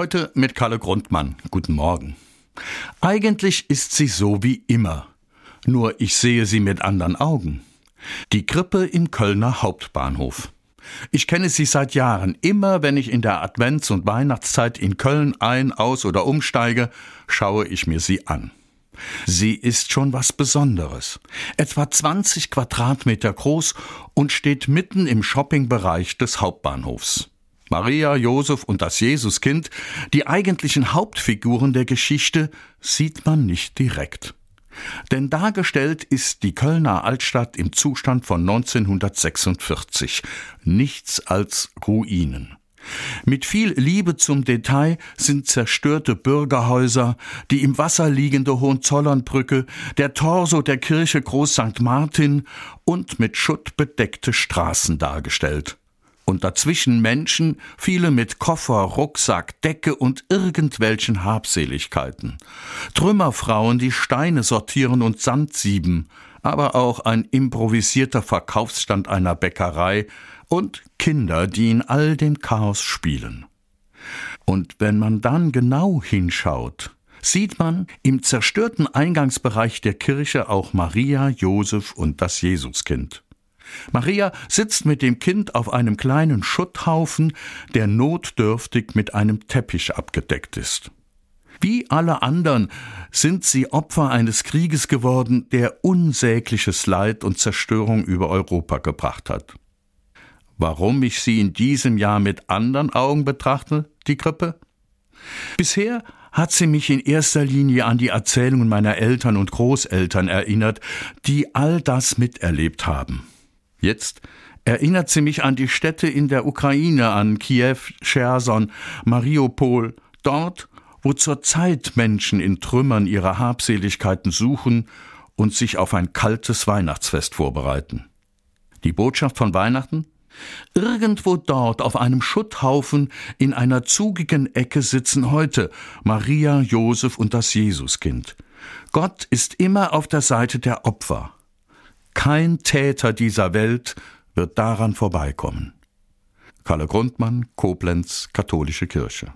Heute mit Kalle Grundmann. Guten Morgen. Eigentlich ist sie so wie immer. Nur ich sehe sie mit anderen Augen. Die Krippe im Kölner Hauptbahnhof. Ich kenne sie seit Jahren. Immer wenn ich in der Advents- und Weihnachtszeit in Köln ein, aus oder umsteige, schaue ich mir sie an. Sie ist schon was Besonderes. Etwa 20 Quadratmeter groß und steht mitten im Shoppingbereich des Hauptbahnhofs. Maria, Josef und das Jesuskind, die eigentlichen Hauptfiguren der Geschichte, sieht man nicht direkt. Denn dargestellt ist die Kölner Altstadt im Zustand von 1946, nichts als Ruinen. Mit viel Liebe zum Detail sind zerstörte Bürgerhäuser, die im Wasser liegende Hohenzollernbrücke, der Torso der Kirche Groß St. Martin und mit Schutt bedeckte Straßen dargestellt. Und dazwischen Menschen, viele mit Koffer, Rucksack, Decke und irgendwelchen Habseligkeiten. Trümmerfrauen, die Steine sortieren und Sand sieben, aber auch ein improvisierter Verkaufsstand einer Bäckerei, und Kinder, die in all dem Chaos spielen. Und wenn man dann genau hinschaut, sieht man im zerstörten Eingangsbereich der Kirche auch Maria, Josef und das Jesuskind. Maria sitzt mit dem Kind auf einem kleinen Schutthaufen, der notdürftig mit einem Teppich abgedeckt ist. Wie alle anderen sind sie Opfer eines Krieges geworden, der unsägliches Leid und Zerstörung über Europa gebracht hat. Warum ich sie in diesem Jahr mit anderen Augen betrachte, die Krippe? Bisher hat sie mich in erster Linie an die Erzählungen meiner Eltern und Großeltern erinnert, die all das miterlebt haben. Jetzt erinnert sie mich an die Städte in der Ukraine, an Kiew, Cherson, Mariupol, dort, wo zurzeit Menschen in Trümmern ihre Habseligkeiten suchen und sich auf ein kaltes Weihnachtsfest vorbereiten. Die Botschaft von Weihnachten? Irgendwo dort auf einem Schutthaufen in einer zugigen Ecke sitzen heute Maria, Josef und das Jesuskind. Gott ist immer auf der Seite der Opfer. Kein Täter dieser Welt wird daran vorbeikommen. Kalle Grundmann, Koblenz, Katholische Kirche.